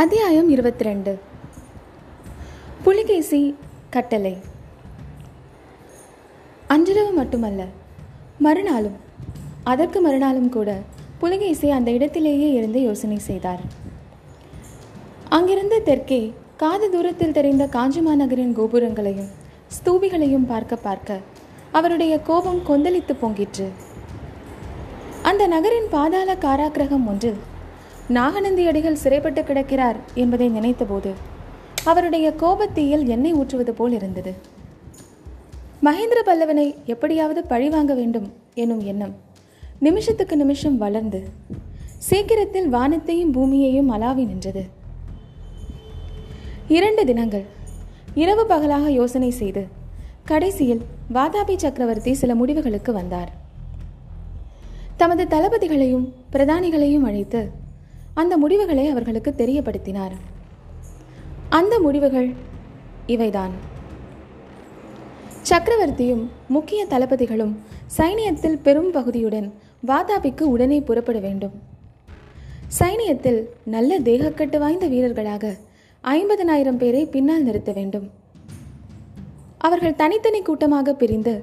அத்தியாயம் இருபத்தி ரெண்டு புலிகேசி கட்டளை. அன்றிரவு மட்டுமல்ல மறுநாளும் அதற்கு மறுநாளும் கூட புலிகேசி அந்த இடத்திலேயே இருந்து யோசனை செய்தார். அங்கிருந்து தெற்கே காது தூரத்தில் தெரிந்த காஞ்சிமா நகரின் கோபுரங்களையும் ஸ்தூபிகளையும் பார்க்க பார்க்க அவருடைய கோபம் கொந்தளித்து பொங்கிற்று. அந்த நகரின் பாதாள காராக்கிரகம் ஒன்றில் நாகநந்தி அடிகள் சிறைப்பட்டு கிடக்கிறார் என்பதை நினைத்தபோது அவருடைய கோபத்தீயில் எண்ணெய் ஊற்றுவது போல் இருந்தது. மகேந்திர பல்லவனை எப்படியாவது பழிவாங்க வேண்டும் எனும் எண்ணம் நிமிஷத்துக்கு நிமிஷம் வளர்ந்து சீக்கிரத்தில் வானத்தையும் பூமியையும் அலாவி நின்றது. இரண்டு தினங்கள் இரவு பகலாக யோசனை செய்து கடைசியில் வாதாபி சக்கரவர்த்தி சில முடிவுகளுக்கு வந்தார். தமது தளபதிகளையும் பிரதானிகளையும் அழைத்து அந்த முடிவுகளை அவர்களுக்கு தெரியப்படுத்தினார். அந்த முடிவுகள் இவைதான். சக்கரவர்த்தியும் முக்கிய தளபதிகளும் சைனியத்தில் பெரும் பகுதியுடன் வாதாபிக்கு உடனே புறப்பட வேண்டும். சைனியத்தில் நல்ல தேகக்கட்டு வாய்ந்த வீரர்களாக ஐம்பதனாயிரம் பேரை பின்னால் நிறுத்த வேண்டும். அவர்கள் தனித்தனி கூட்டமாக பிரிந்து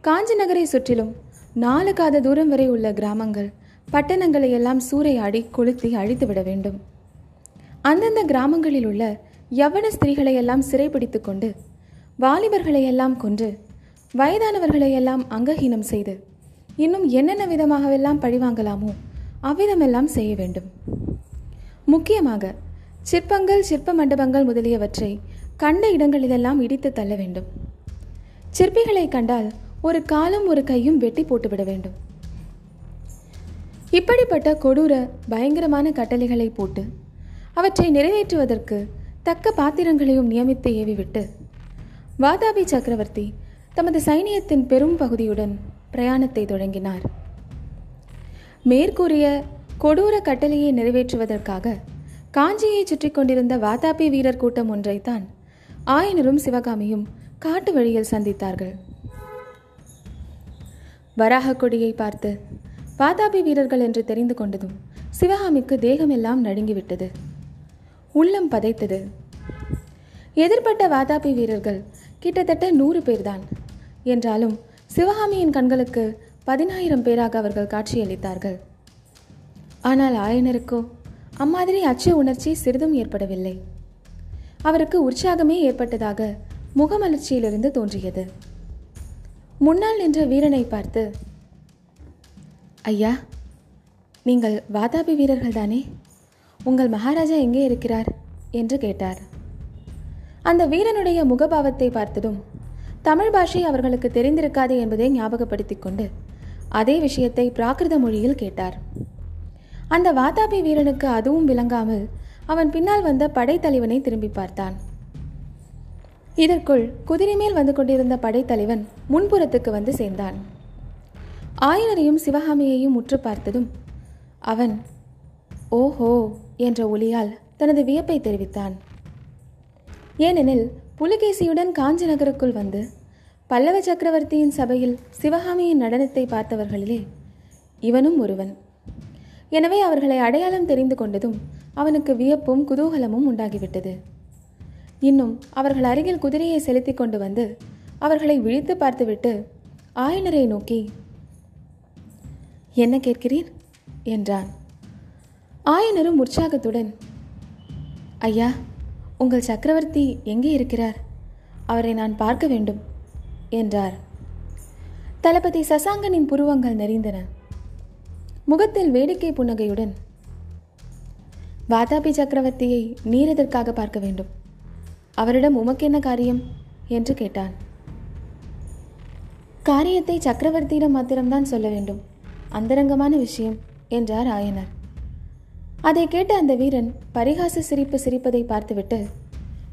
காஞ்சி நகரை சுற்றிலும் நாலு காத தூரம் வரை உள்ள கிராமங்கள் பட்டணங்களை எல்லாம் சூறையாடி கொளுத்தி அழித்து விட வேண்டும். அந்தந்த கிராமங்களில் உள்ள யவன ஸ்திரீகளை எல்லாம் சிறைப்பிடித்து கொண்டு வாலிபர்களை எல்லாம் கொன்று வயதானவர்களை எல்லாம் அங்கஹீனம் செய்து இன்னும் என்னென்ன விதமாகவெல்லாம் பழிவாங்கலாமோ அவ்விதமெல்லாம் செய்ய வேண்டும். முக்கியமாக சிற்பங்கள் சிற்ப மண்டபங்கள் முதலியவற்றை கண்ட இடங்களிலெல்லாம் இடித்து தள்ள வேண்டும். சிற்பிகளை கண்டால் ஒரு காலும் ஒரு கையும் வெட்டி போட்டுவிட வேண்டும். இப்படிப்பட்ட கொடூர பயங்கரமான கட்டளைகளை போட்டு அவற்றை நிறைவேற்றுவதற்கு தக்க பாத்திரங்களையும் நியமித்து ஏவிவிட்டு வாதாபி சக்கரவர்த்தி தமது சைனியத்தின் பெரும் பகுதியுடன் பிரயாணத்தை தொடங்கினார். மேற்கூறிய கொடூர கட்டளையை நிறைவேற்றுவதற்காக காஞ்சியை சுற்றி கொண்டிருந்த வாதாபி வீரர் கூட்டம் ஒன்றைத்தான் ஆயனரும் சிவகாமியும் காட்டு வழியில் சந்தித்தார்கள். வராக கொடியை பார்த்து வாதாபி வீரர்கள் என்று தெரிந்து கொண்டதும் சிவகாமிக்கு தேகமெல்லாம் நடுங்கிவிட்டது. உள்ளம் பதைத்தது. எதிர்பட்ட வாதாபி வீரர்கள் கிட்டத்தட்ட நூறு பேர்தான். என்றாலும் சிவகாமியின் கண்களுக்கு பதினாயிரம் பேராக அவர்கள் காட்சியளித்தார்கள். ஆனால் ஆயனருக்கோ அம்மாதிரி அச்ச உணர்ச்சி சிறிதும் ஏற்படவில்லை. அவருக்கு உற்சாகமே ஏற்பட்டதாக முகமலர்ச்சியிலிருந்து தோன்றியது. முன்னால் நின்ற வீரனை பார்த்து ஐயா நீங்கள் வாதாபி வீரர்கள் தானே? உங்கள் மகாராஜா எங்கே இருக்கிறார்? என்று கேட்டார். அந்த வீரனுடைய முகபாவத்தை பார்த்ததும் தமிழ் பாஷை அவர்களுக்கு தெரிந்திருக்காது என்பதை ஞாபகப்படுத்திக் கொண்டு அதே விஷயத்தை பிராகிருத மொழியில் கேட்டார். அந்த வாதாபி வீரனுக்கு அதுவும் விளங்காமல் அவன் பின்னால் வந்த படைத்தலைவனை திரும்பி பார்த்தான். இதற்குள் குதிரை மேல் வந்து கொண்டிருந்த படைத்தலைவன் முன்புறத்துக்கு வந்து சேர்ந்தான். ஆயனரையும் சிவகாமியையும் உற்று பார்த்ததும் அவன் ஓஹோ! என்ற ஒளியால் தனது வியப்பை தெரிவித்தான். ஏனெனில் புலிகேசியுடன் காஞ்சி நகருக்குள் வந்து பல்லவ சக்கரவர்த்தியின் சபையில் சிவகாமியின் நடனத்தை பார்த்தவர்களிலே இவனும் ஒருவன். எனவே அவர்களை அடையாளம் தெரிந்து கொண்டதும் அவனுக்கு வியப்பும் குதூகலமும் உண்டாகிவிட்டது. இன்னும் அவர்கள் அருகில் குதிரையை செலுத்தி கொண்டு வந்து அவர்களை விழித்து பார்த்துவிட்டு ஆயனரை நோக்கி என்ன கேட்கிறீர்? என்றான். ஆயனரும் உற்சாகத்துடன் ஐயா உங்கள் சக்கரவர்த்தி எங்கே இருக்கிறார்? அவரை நான் பார்க்க வேண்டும் என்றார். தளபதி சசாங்கனின் புருவங்கள் நெறிந்தன முகத்தில் வேடிக்கை புன்னகையுடன் வாதாபி சக்கரவர்த்தியை நீர் எதற்காக பார்க்க வேண்டும்? அவரிடம் உமக்கென்ன காரியம்? என்று கேட்டான். காரியத்தை சக்கரவர்த்தியிடம் மாத்திரம்தான் சொல்ல வேண்டும் அந்தரங்கமான விஷயம் என்றார் ஆயனர். அதை கேட்ட அந்த வீரன் பரிகாச சிரிப்பு சிரிப்பதை பார்த்துவிட்டு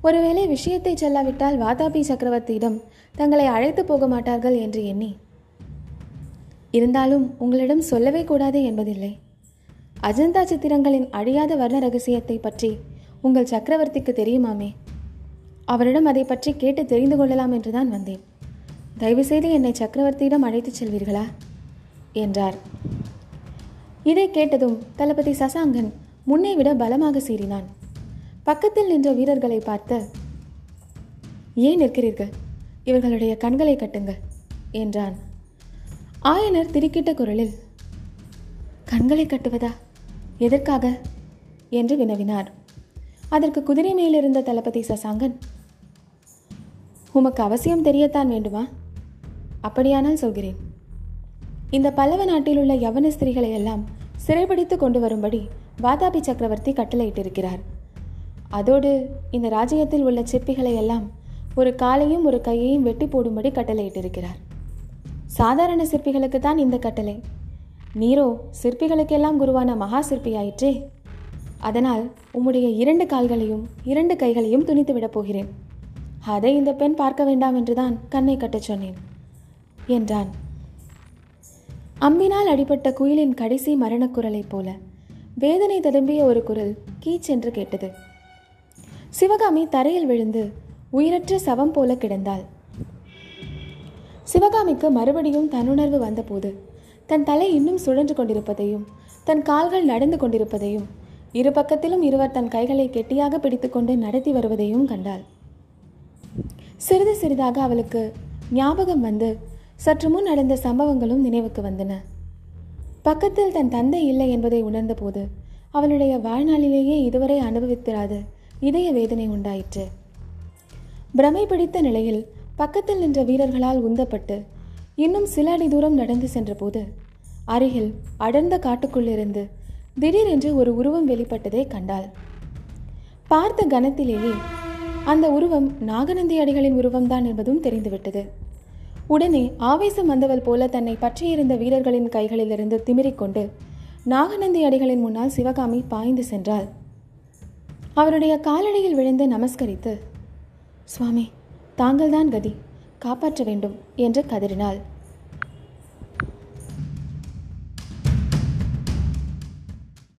ஒருவேளை விஷயத்தை செல்லாவிட்டால் வாதாபி சக்கரவர்த்தியிடம் தங்களை அழைத்து போக மாட்டார்கள் என்று எண்ணி இருந்தாலும் உங்களிடம் சொல்லவே கூடாது என்பதில்லை. அஜந்தா சித்திரங்களின் அழியாத வர்ண ரகசியத்தை பற்றி உங்கள் சக்கரவர்த்திக்கு தெரியுமாமே? அவரிடம் அதை பற்றி கேட்டு தெரிந்து கொள்ளலாம் என்றுதான் வந்தேன். தயவுசெய்து என்னை சக்கரவர்த்தியிடம் அழைத்துச் செல்வீர்களா? என்றார். இதை கேட்டதும் தளபதி சசாங்கன் முன்னை விட பலமாக சீறினான். பக்கத்தில் நின்ற வீரர்களை பார்த்து ஏன் நிற்கிறீர்கள்? இவர்களுடைய கண்களை கட்டுங்கள் என்றான். ஆயனர் திடுக்கிட்ட குரலில் கண்களை கட்டுவதா? எதற்காக? என்று வினவினார். அதற்கு குதிரை மேலிருந்த தளபதி சசாங்கன் உமக்கு அவசியம் தெரியத்தான் வேண்டுமா? அப்படியானால் சொல்கிறேன். இந்த பல்லவ நாட்டில் உள்ள யவன ஸ்திரீகளை எல்லாம் சிறைபிடித்து கொண்டு வரும்படி வாதாபி சக்கரவர்த்தி கட்டளையிட்டிருக்கிறார். அதோடு இந்த ராஜ்யத்தில் உள்ள சிற்பிகளை எல்லாம் ஒரு காலையும் ஒரு கையையும் வெட்டி போடும்படி கட்டளையிட்டிருக்கிறார். சாதாரண சிற்பிகளுக்கு தான் இந்த கட்டளை. நீரோ சிற்பிகளுக்கெல்லாம் குருவான மகா சிற்பியாயிற்றே. அதனால் உம்முடைய இரண்டு கால்களையும் இரண்டு கைகளையும் துணித்து விடப் போகிறேன். அதை இந்த பெண் பார்க்க வேண்டாம் என்றுதான் கண்ணை கட்டச் சொன்னேன் என்றான். அம்பினால் அடிபட்ட குயிலின் கடைசி மரணக்குரலைப் போல வேதனை ததும்பிய ஒரு குரல் கீச்சென்று கேட்டது. சிவகாமி தரையில் விழுந்து உயிரற்ற சவம் போல கிடந்தாள். சிவகாமிக்கு மறுபடியும் தன்னுணர்வு வந்தபோது தன் தலை இன்னும் சுழன்று கொண்டிருப்பதையும் தன் கால்கள் நடந்து கொண்டிருப்பதையும் இரு பக்கத்திலும் இருவர் தன் கைகளை கெட்டியாக பிடித்துக்கொண்டு நடத்தி வருவதையும் கண்டாள். சிறிது சிறிதாக அவளுக்கு ஞாபகம் வந்து சற்று முன் நடந்த சம்பவங்களும் நினைவுக்கு வந்தன. பக்கத்தில் தன் தந்தை இல்லை என்பதை உணர்ந்தபோது அவளுடைய வாழ்நாளிலேயே இதுவரை அனுபவித்திராத இதய வேதனை உண்டாயிற்று. பிரமை பிடித்த நிலையில் பக்கத்தில் நின்ற வீரர்களால் உந்தப்பட்டு இன்னும் சில அடி தூரம் நடந்து சென்றபோது அருகில் அடர்ந்த காட்டுக்குள்ளிருந்து திடீரென்று ஒரு உருவம் வெளிப்பட்டதை கண்டாள். பார்த்த கணத்திலேயே அந்த உருவம் நாகநந்தி அடிகளின் உருவம்தான் என்பதும் தெரிந்துவிட்டது. உடனே ஆவேசம் வந்தவள் போல தன்னை பற்றியிருந்த வீரர்களின் கைகளிலிருந்து திமிரிக்கொண்டு நாகநந்தி அடிகளின் முன்னால் சிவகாமி பாய்ந்து சென்றாள். அவருடைய காலடியில் விழுந்து நமஸ்கரித்து சுவாமி தாங்கள்தான் கதி காப்பாற்ற வேண்டும் என்று கதறினாள்.